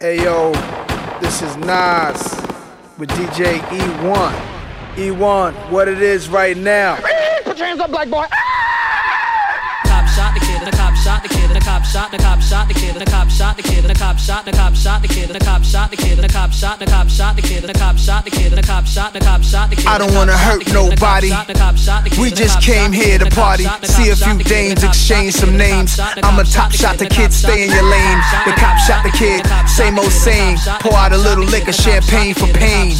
Hey yo, this is Nas with DJ E1. E1, what it is right now. Put your hands up, black boy. Shot, the cop shot the kid, the cop shot the kid, the cop shot, the cop shot the kid, the cop shot the kid, the cop shot, the cop shot the kid, the cop shot the kid, the cop shot, the cop shot the kid. I don't wanna hurt nobody. We just came here to party, see a few dames, exchange some names. I'm a top shot the kid, stay in your lane. The cop shot the kid, same old same. Pour out a little liquor, champagne for pain.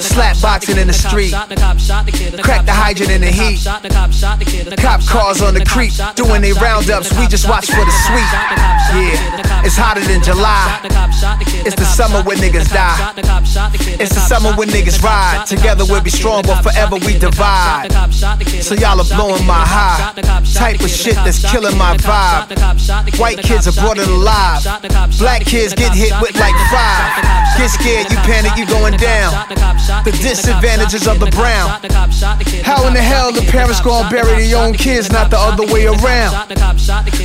Slap boxing in the street, crack the hydrant in the heat. Cop cars on the creek, doing they roundups. We just watch for the sweet. Yeah, it's hotter than July. It's the summer when niggas die. It's the summer when niggas ride. Together we'll be strong, but forever we divide. So y'all are blowing my high. Type of shit that's killing my vibe. White kids are brought in alive. Black kids get hit with like five. Get scared, you panic, you going down. The disadvantages of the brown. How in the hell the parents gonna bury their own kids, not the other way around?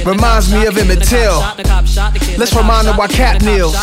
Reminds me of Emmett Till. Let's remind them why Kap kneels.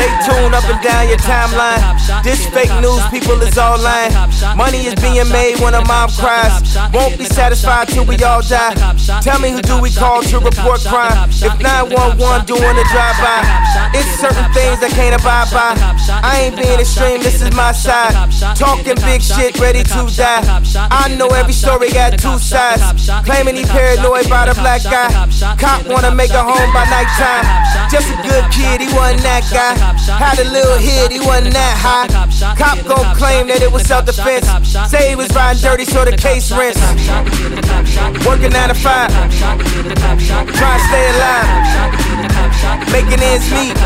Stay tuned up and down your timeline. This fake news, people is all lying. Money is being made when a mom cries. Won't be satisfied till we all die. Tell me who do we call to report crime? If 911 doing a drive-by, it's certain things I can't abide by. I ain't being extreme, this is my side. Talking big shit, ready to die. I know every story got two sides. Claiming he paranoid by the black guy. Cop wanna make a home by nighttime. Just a good kid, he wasn't that guy. Had a little hit, he wasn't that high. Cop gon' claim that it was self defense. Say he was riding dirty, so the case rents. Working 9 to 5. Trying to stay alive. Making ends meet.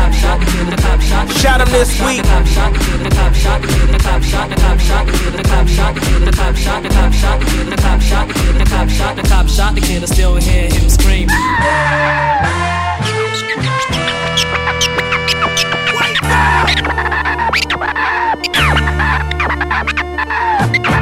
Shot him this week. Shot the top shot the top shot the top shot the cop shot the kid, I still hear him scream. I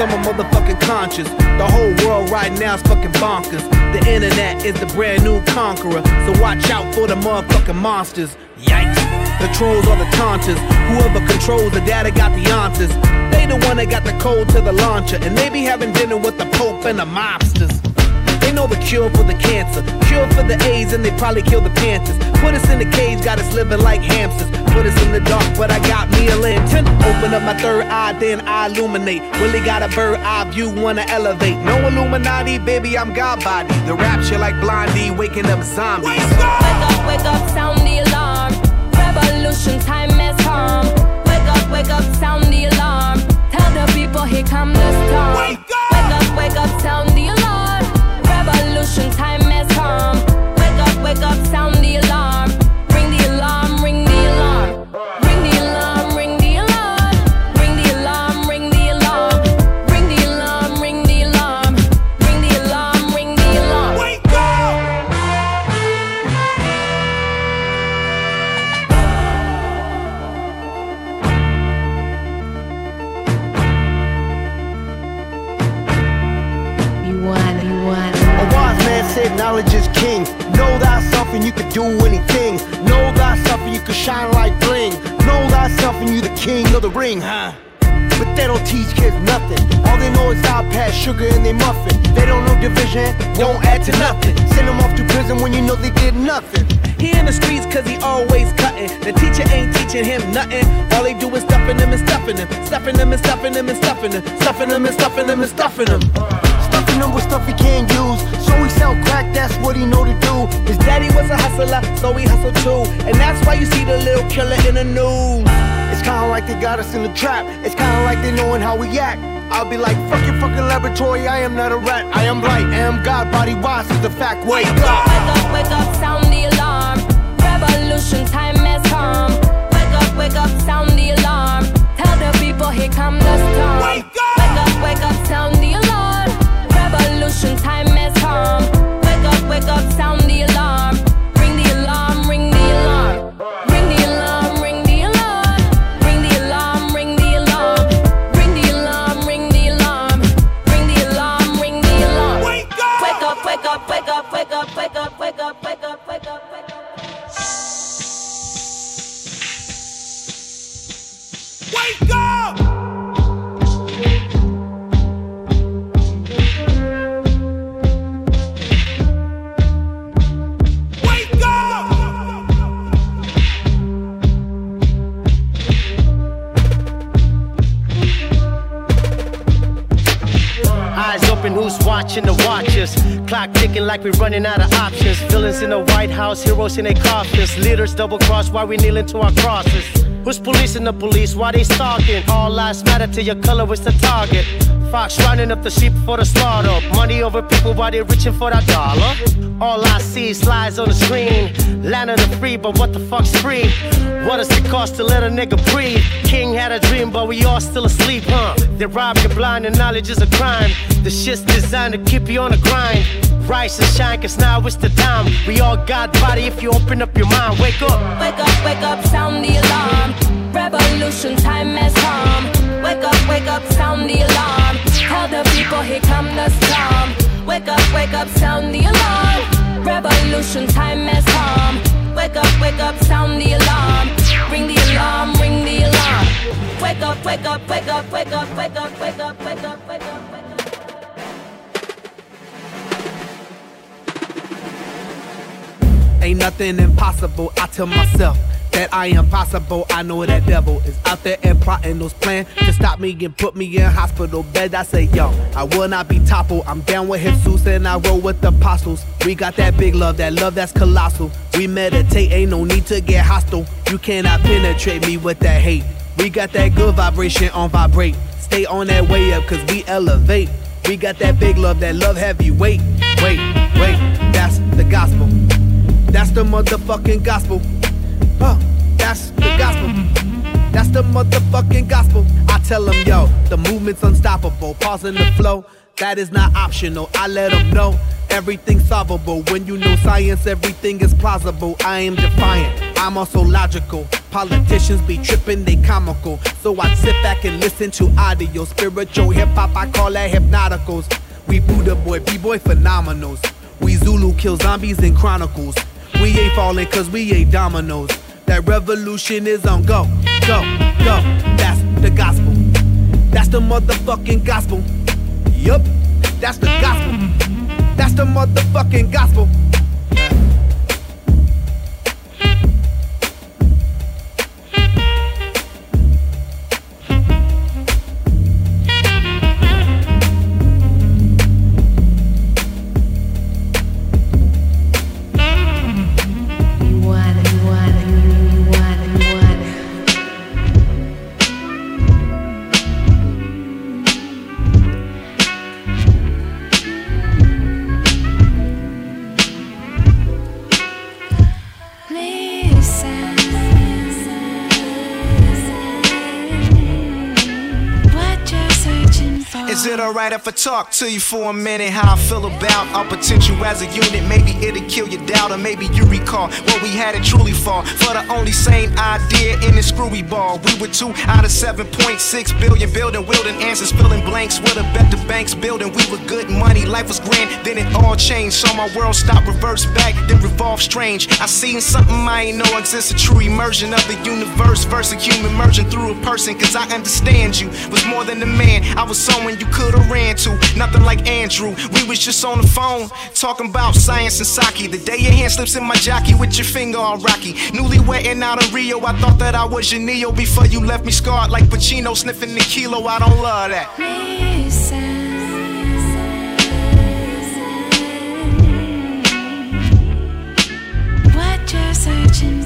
on my motherfucking conscience. The whole world right now is fucking bonkers. The internet is the brand new conqueror. So watch out for the motherfucking monsters. Yikes. The trolls are the taunters. Whoever controls the data got the answers. They the one that got the code to the launcher. And they be having dinner with the Pope and the mobsters. They know the cure for the cancer, cure for the AIDS, and they probably kill the Panthers. Put us in the cage, got us living like hamsters. Put us in the dark, but I got me a lantern. Open up my third eye, then I illuminate. Really got a bird eye view, wanna elevate. No Illuminati, baby, I'm God body. The rapture like Blondie, waking up zombies. Wake up, wake up, sound the alarm. Revolution time has come. Wake up, wake up, sound the alarm. Tell the people here come the storm. Wake stuffing them and stuffing them and stuffing them, Stuffing him and stuffing them and stuffing him. Stuffing them with stuff he can't use. So he sell crack, that's what he know to do. His daddy was a hustler, so he hustled too. And that's why you see the little killer in the news. It's kinda like they got us in the trap. It's kinda like they knowing how we act. I'll be like, fuck your fucking laboratory, I am not a rat. I am light, I am God, body wise is the fact. Wake up! Wake up, wake up, sound the alarm. Revolution time has come. Wake up, wake up, sound the alarm. Tell the people here come the storm. Wake up, wake up, wake up, sound the alarm. Revolution time has come. Wake up, wake up, sound Like we're running out of options. Villains in the White House, heroes in their coffins. Leaders double cross while we kneeling to our crosses. Who's policing the police? Why they stalking? All lives matter to your color is the target. Fox rounding up the sheep for the slaughter. Money over people while they reaching for that dollar. All I see is lies on the screen. Land of the free, but what the fuck's free? What does it cost to let a nigga breathe? King had a dream, but we all still asleep, huh? They rob you blind and knowledge is a crime. The shit's designed to keep you on the grind. Rise and shine, cause now it's the time. We all got body if you open up your mind. Wake up. Wake up, wake up, sound the alarm. Revolution time has come. Wake up, wake up, sound the alarm. Tell the people here come the storm. Wake up, wake up, sound the alarm. Revolution time has come. Wake up, wake up, sound the alarm. Ring the alarm, ring the alarm. Wake up, wake up, wake up, wake up, wake up, wake up, wake up, wake up, Ain't nothing impossible, I tell myself that I am possible. I know that devil is out there and plotting those plans to stop me and put me in hospital bed. I say, yo, I will not be toppled. I'm down with Jesus and I roll with the apostles. We got that big love, that love that's colossal. We meditate, ain't no need to get hostile. You cannot penetrate me with that hate. We got that good vibration on vibrate. Stay on that way up, cause we elevate. We got that big love, that love heavyweight. Wait, wait, that's the gospel. That's the motherfucking gospel. Oh, that's the gospel. That's the motherfucking gospel. I tell them, yo, the movement's unstoppable. Pausing the flow, that is not optional. I let them know everything's solvable. When you know science, everything is plausible. I am defiant, I'm also logical. Politicians be tripping, they comical. So I sit back and listen to audio. Spiritual hip hop, I call that hypnoticals. We Buddha boy, B-boy phenomenals. We Zulu kill zombies in chronicles. We ain't falling cause we ain't dominoes. That revolution is on go, go, go. That's the gospel. That's the motherfucking gospel. Yup, that's the gospel. That's the motherfucking gospel. If I talk to you for a minute? How I feel about our potential as a unit? Maybe it'll kill your doubt, or maybe you recall what we had it truly for. For the only sane idea in this screwy ball. We were two out of 7.6 billion, building, wielding answers, filling blanks with a bet the banks building. We were good money, life was grand, then it all changed. So my world stopped, reverse back, then revolve strange. I seen something I ain't know exists, a true immersion of the universe versus human merging through a person. Cause I understand you was more than a man. I was someone you could've ran to, nothing like Andrew. We was just on the phone, talking about science and sake. The day your hand slips in my jockey with your finger on Rocky. Newly wetting out of Rio, I thought that I was your Neo before you left me scarred like Pacino sniffing the kilo. I don't love that. What you're searching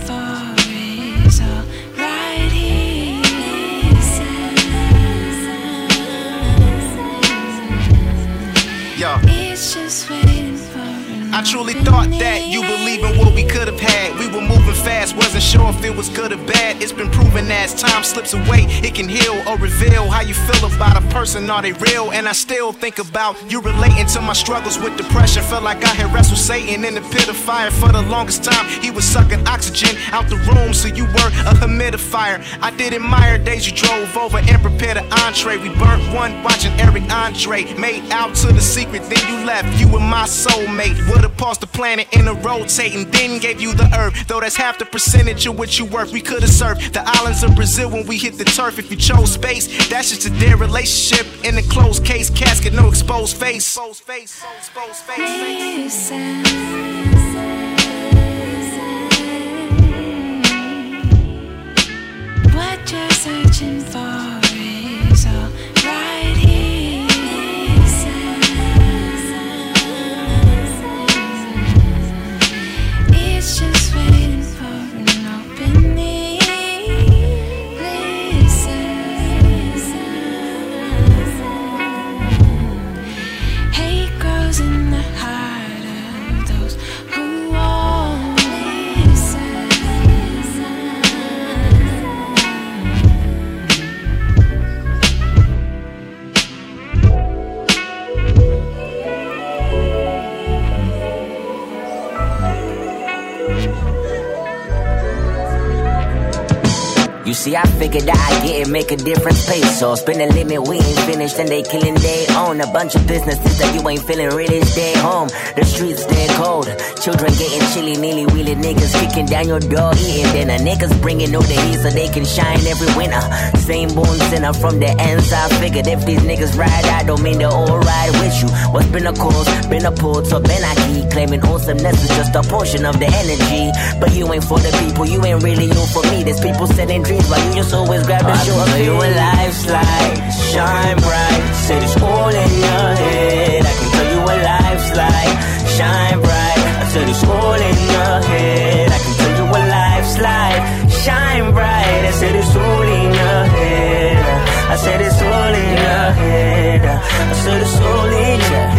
I truly thought that you believe in what we could have had. We were moving fast, wasn't sure if it was good or bad. It's been proven as time slips away, it can heal or reveal how you feel about a person. Are they real? And I still think about you relating to my struggles with depression. Felt like I had wrestled Satan in the pit of fire for the longest time. He was sucking oxygen out the room, so you were a humidifier. I did admire days you drove over and prepared an entree. We burnt one watching Eric Andre. Made out to the secret, then you left. You were my soulmate. Would've paused the planet in a rotating, then gave you the earth. Though that's half the percentage of what you worth. We could've served the islands of Brazil when we hit the turf. If you chose space, that's just a dead relationship in a closed case casket, no exposed face. Exposed face, exposed face. Listen. What you're searching for see, I figured that it, make a difference, pay so spin the limit, we ain't finished, and they killing they own a bunch of businesses that you ain't feeling really stay home. The streets stay cold, children getting chilly, nearly wheeling niggas kicking down your door, eating dinner. Niggas bringing all the heat so they can shine every winter. Same born sinner from the ends. I figured if these niggas ride, I don't mean they all ride with you. What's been a cause, been a pull, so been I keep claiming awesomeness is just a portion of the energy. But you ain't for the people, you ain't really you for me. There's people selling dreams while you just always grab the show. can tell you what life's like, shine bright. Said it's all in your head. I can tell you what life's like, shine bright. I said it's all in your head. I can tell you what life's like, shine bright. I said it's all in your head. I said it's all in your head. I said it's all in your head.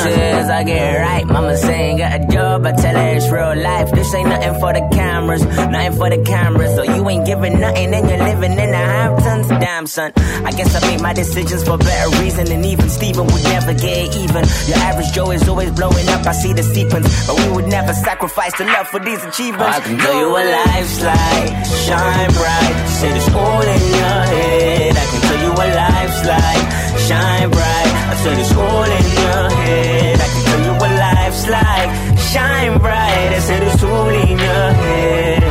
I make my promises, I get it right. Mama saying got a job, I tell her it's real life. This ain't nothing for the cameras, nothing for the cameras. So you ain't giving nothing, and you're living in the Hamptons. Damn, son. I guess I made my decisions for better reason, and even Steven would never get even. Your average Joe is always blowing up, I see the sequence. But we would never sacrifice the love for these achievements. I can tell you what life's like, shine bright. Say it's all in your head. I can tell you what life's like, shine bright. I said it's all in your head. I can tell you what life's like, shine bright. I said it's all in your head.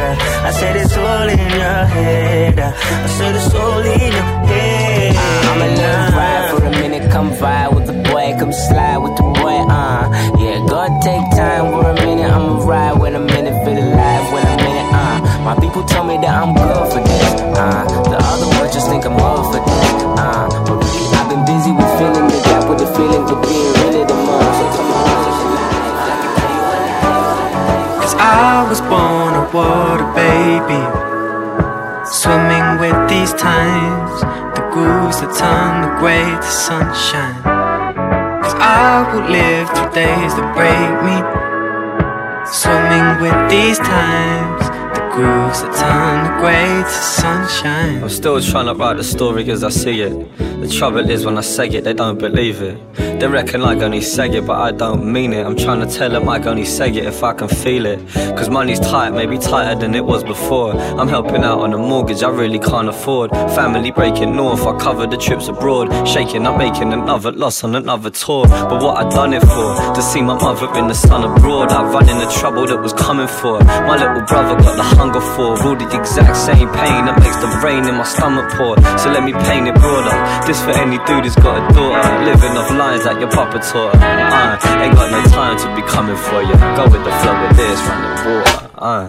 I said it's all in your head. I said it's all in your head. I'ma live right for a minute, come vibe with the boy, come slide with the boy, uh. Yeah, God take time for a minute, I'ma ride when a minute, feel alive when a minute, uh. My people tell me that I'm good for this, uh. The other ones just think I'm good for this, uh. But really, with filling the gap with the feeling of being really the. So come on, Cause I was born a water baby. Swimming with these times, the grooves that turn the gray to sunshine. Cause I will live through days that break me. Swimming with these times, the grooves that turn the gray to sunshine. I'm still trying to write the story as I see it. The trouble is when I say it, they don't believe it. They reckon I only say it, but I don't mean it. I'm trying to tell them I only say it if I can feel it. Cause money's tight, maybe tighter than it was before. I'm helping out on a mortgage I really can't afford. Family breaking north, I cover the trips abroad. Shaking, I'm making another loss on another tour. But what I done it for? To see my mother in the sun abroad. I run in the trouble that was coming for. My little brother got the hunger for. All the exact same pain that makes the rain in my stomach pour. So let me paint it broader. This for any dude who's got a daughter. Living off lines like your papa taught her. Uh, ain't got no time to be coming for you. Go with the flow with this, run the water. Uh.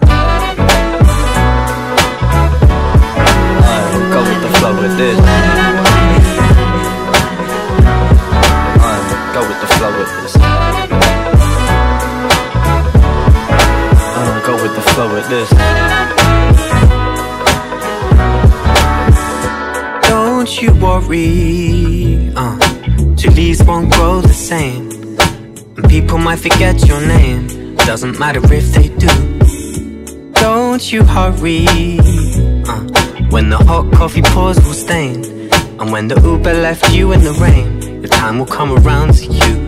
Uh, go with the flow with this. Uh, go with the flow with this. With the this. Don't you worry, uh, trees won't grow the same. And people might forget your name. Doesn't matter if they do. Don't you hurry. Uh, when the hot coffee pours will stain. And when the Uber left you in the rain, your time will come around to you.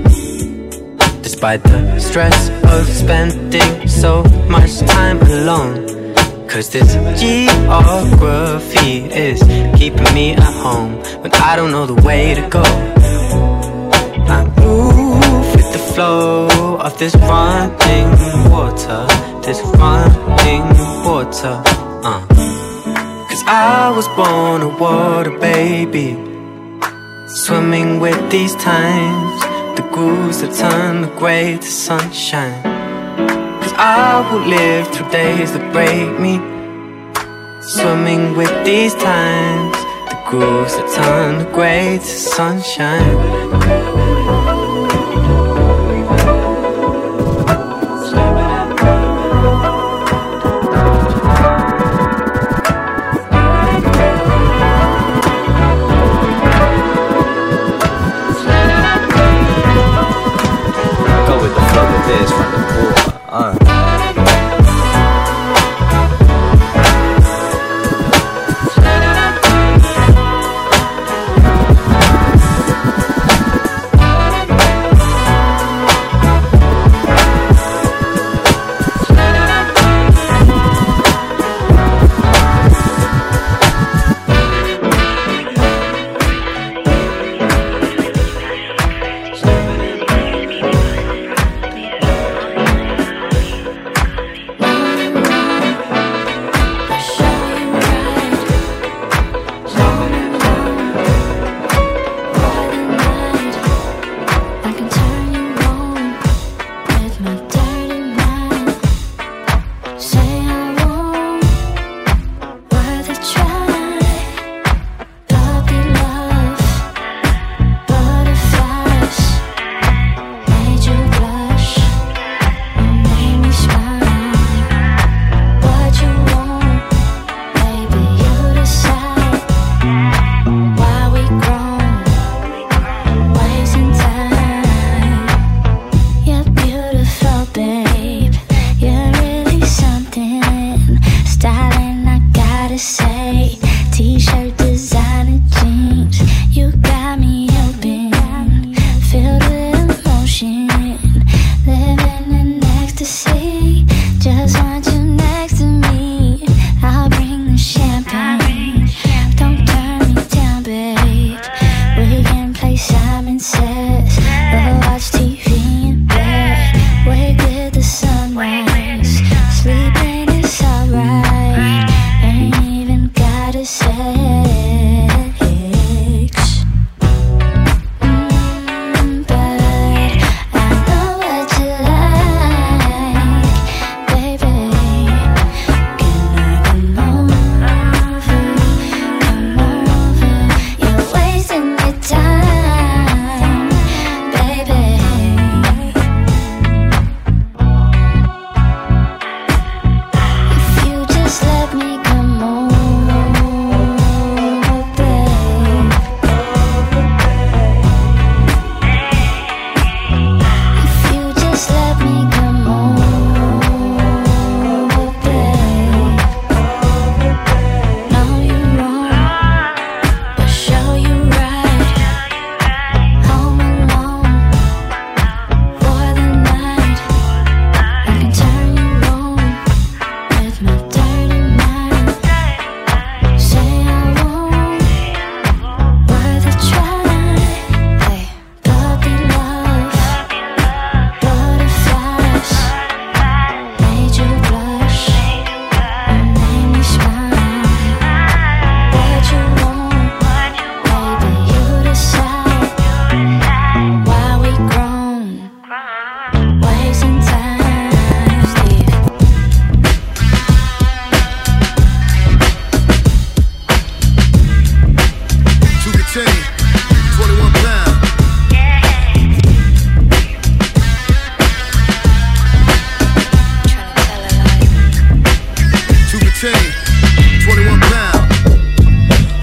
Despite the stress of spending so much time alone. Cause this geography is keeping me at home when I don't know the way to go. I move with the flow of this running water, this running water. Uh. Cause I was born a water baby, swimming with these times, grooves that turn the gray to sunshine. Cause I will live through days that break me. Swimming with these times, the grooves that turn the gray to sunshine. This from the water. 18, 21 pound.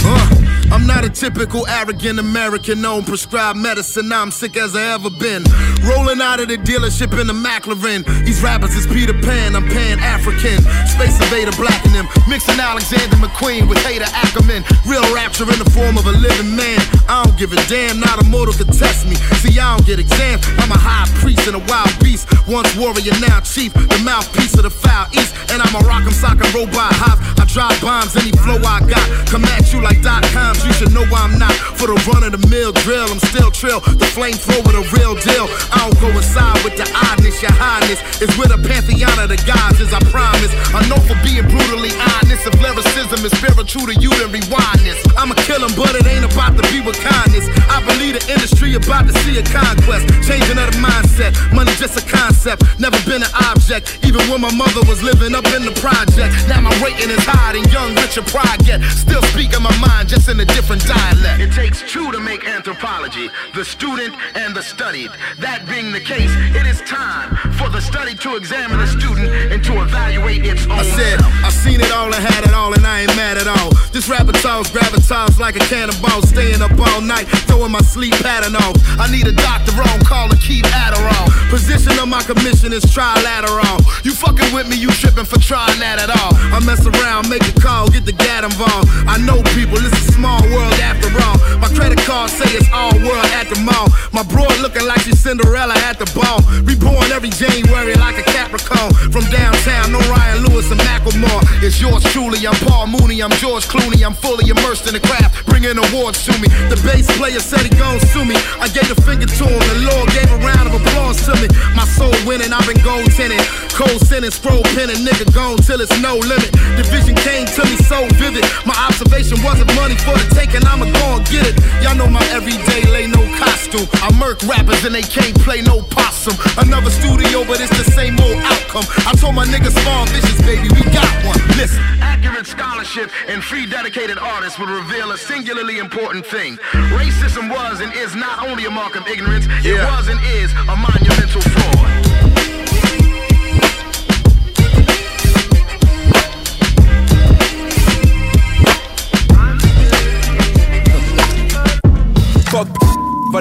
Uh, I'm not a typical arrogant American, on prescribed medicine. I'm sick as I ever been. Rolling out of the dealership in the McLaren. These rappers is Peter Pan, I'm Pan African. Space invader blacking them. Mixing Alexander McQueen with Haider Ackermann. Real rapture in the form of a living man. I don't give a damn, not a mortal could test me. See, I don't get exams. I'm a high priest and a wild beast. Once warrior, now chief. The mouthpiece of the foul east. And I'm a rock'em sock'em robot hop. I drop bombs, any flow I got. Come at you like dot coms, you should know I'm not. For the run of the mill drill, I'm still trill. The flame flamethrower, the real deal. I don't go inside with the oddness, your highness. It's with a pantheon of the gods, as I promise. I know for being brutally honest. If lyricism is spiritual to you, then rewind this. I'ma kill him, but it ain't about to be with kindness. I believe the industry about to see a conquest. Changing of the mindset. Money just a concept, never been an object. Even when my mother was living up in the project. Now my rating is high and young, rich and pride get. Still speaking my mind, just in a different dialect. It takes two to make anthropology, the student and the studied. That being the case, it is time for the study to examine the student and to evaluate its own I said, self. I seen it all and had it all, and I ain't mad at all. This rapper talks, gravitas like a cannonball, staying up all night, throwing my sleep pattern off. I need a doctor on call to keep Adderall. Position of my commission is trilateral. You fucking with me, you tripping for trying that at all. I mess around, make a call, get the gat involved. I know people, it's a small world after all. My credit card say it's all world at the mall. My broad looking like she's Cinderella at the ball. Reborn every January like a Capricorn. From downtown, no Ryan Lewis and Macklemore. It's yours truly. I'm Paul Mooney. I'm George Clooney. I'm fully immersed in the craft, bringing awards to me. The bass player said he gon' sue me. I gave a finger to him. The Lord gave a round of applause to me. My soul winning. I've been gold tinted. Cold sending, scroll penning. Nigga gone till it's no limit. The vision came to me so vivid. My observation wasn't money for the taking. I'ma go and get it. Y'all know my everyday lay no costume. I murk rappers and they can't play no possum. Another studio, but it's the same old outcome. I told my niggas spawn vicious, baby. We got one. Listen. Accurate scholarship and free dedicated artists will reveal a singularly important thing. Racism was and is not only a mark of ignorance, it was and is a monumental fraud.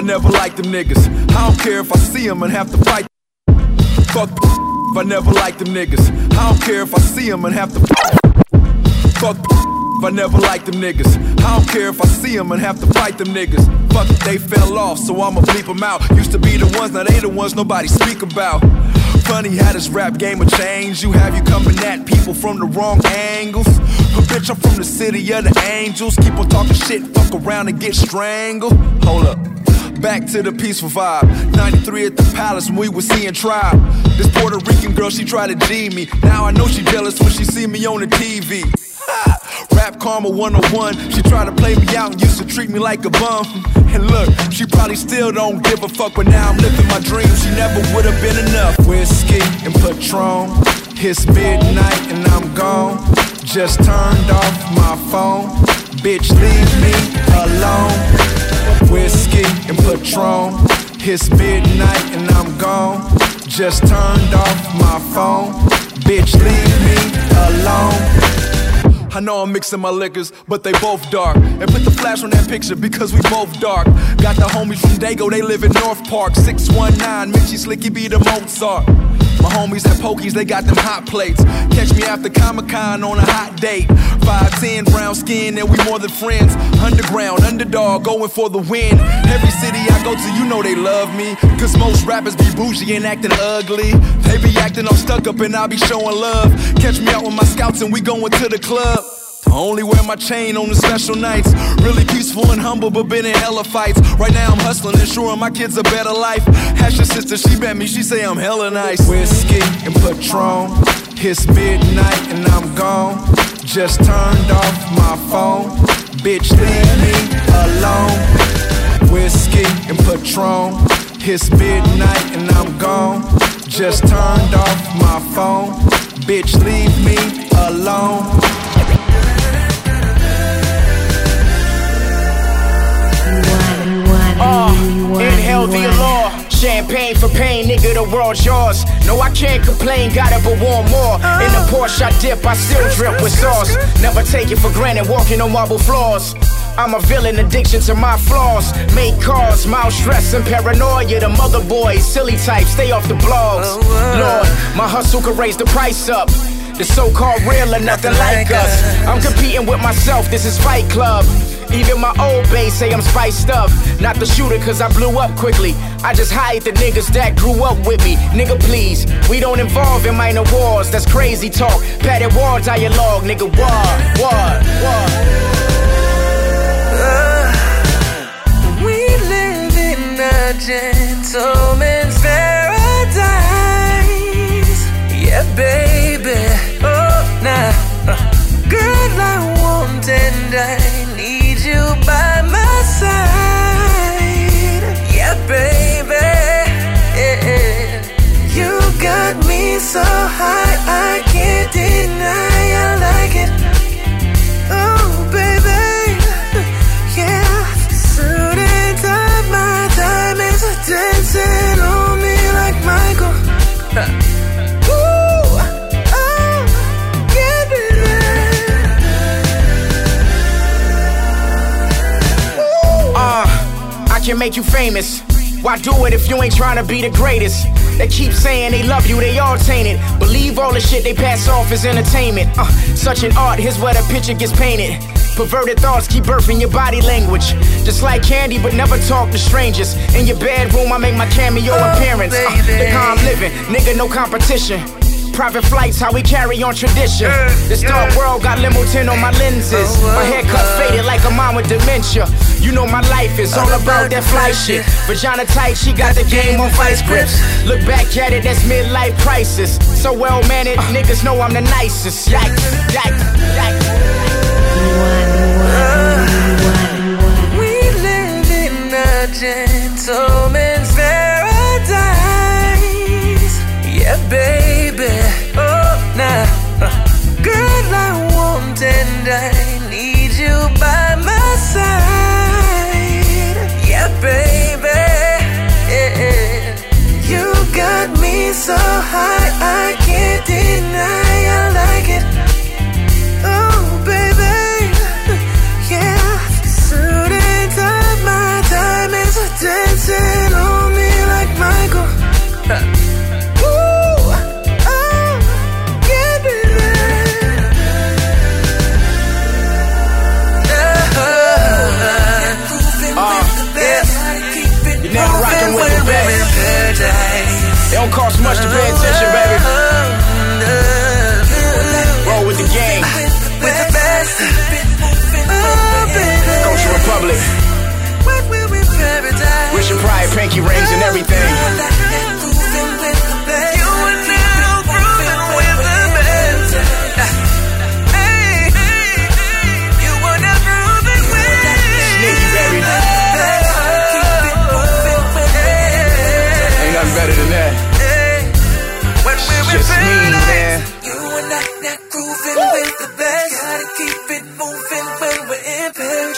I never liked them niggas. I don't care if I see them and have to fight. Fuck if I never liked them niggas. I don't care if I see them and have to Fuck if I never liked them niggas. I don't care if I see them and have to fight them niggas. Fuck it, they fell off, so I'ma bleep them out. Used to be the ones, now they the ones nobody speak about. Funny how this rap game will change you. Have you coming at people from the wrong angles? But bitch, I'm from the city of the angels. Keep on talking shit, fuck around and get strangled. Hold up. Back to the peaceful vibe. 93 at the palace when we was seeing tribe. This Puerto Rican girl, she tried to G me. Now I know she jealous when she see me on the TV. Rap Karma 101. She tried to play me out and used to treat me like a bum. And look, she probably still don't give a fuck, but now I'm living my dreams. She never would have been enough. Whiskey and Patron. It's midnight and I'm gone. Just turned off my phone. Bitch, leave me alone. Whiskey and Patron. It's midnight and I'm gone. Just turned off my phone. Bitch, leave me alone. I know I'm mixing my liquors, but they both dark. And put the flash on that picture because we both dark. Got the homies from Dago, they live in North Park. 619, Mitchie Slicky be the Mozart. My homies at Pokez, they got them hot plates. Catch me after Comic Con on a hot date. 5'10, brown skin, and we more than friends. Underground, underdog, going for the win. Every city I go to, you know they love me. Cause most rappers be bougie and acting ugly. They be acting all stuck up, and I be showing love. Catch me out with my scouts, and we going to the club. I only wear my chain on the special nights. Really peaceful and humble, but been in hella fights. Right now I'm hustling, ensuring my kids a better life. Ask your sister, she met me, she say I'm hella nice. Whiskey and Patron. It's midnight and I'm gone. Just turned off my phone. Bitch, leave me alone. Whiskey and Patron. It's midnight and I'm gone. Just turned off my phone. Bitch, leave me alone. Uh, inhale the allure. Champagne for pain, nigga, the world's yours. No, I can't complain, got it, but want more. In the Porsche I dip, I still drip with sauce. Never take it for granted, walking on marble floors. I'm a villain, addiction to my flaws. Make cause, mild stress and paranoia. The mother boys, silly types, stay off the blogs. Lord, my hustle could raise the price up. The so-called real are nothing like us. I'm competing with myself, this is Fight Club. Even my old base say I'm spiced up. Not the shooter, cause I blew up quickly. I just hide the niggas that grew up with me. Nigga, please. We don't involve in minor wars, that's crazy talk. Padded war dialogue, nigga, war, war, war. We live in a gentleman's make you famous. Why do it if you ain't trying to be the greatest? They keep saying they love you, they all tainted. Believe all the shit they pass off as entertainment. Uh, such an art, here's where the picture gets painted. Perverted thoughts keep birthing your body language. Just like candy, but never talk to strangers. In your bedroom, I make my cameo appearance. Uh, how I'm living, nigga, no competition. Private flights, how we carry on tradition. This dark world got limo tin on my lenses. Oh, my haircut uh-huh. faded like a mom with dementia. You know my life is all about that fly shit. Vagina tight, she got the game on vice grips. Look back at it, that's midlife crisis. So well mannered, uh. niggas know I'm the nicest. Yikes, yikes, yikes. Uh. We live in a gentleman's Culture Republic. Richard Pryor, pinky rings and everything.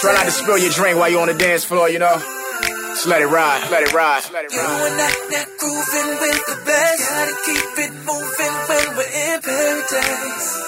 Try not to spill your drink while you're on the dance floor, you know? Just let it ride, let it ride. You and I not grooving with the best. Gotta keep it moving when we're in paradise.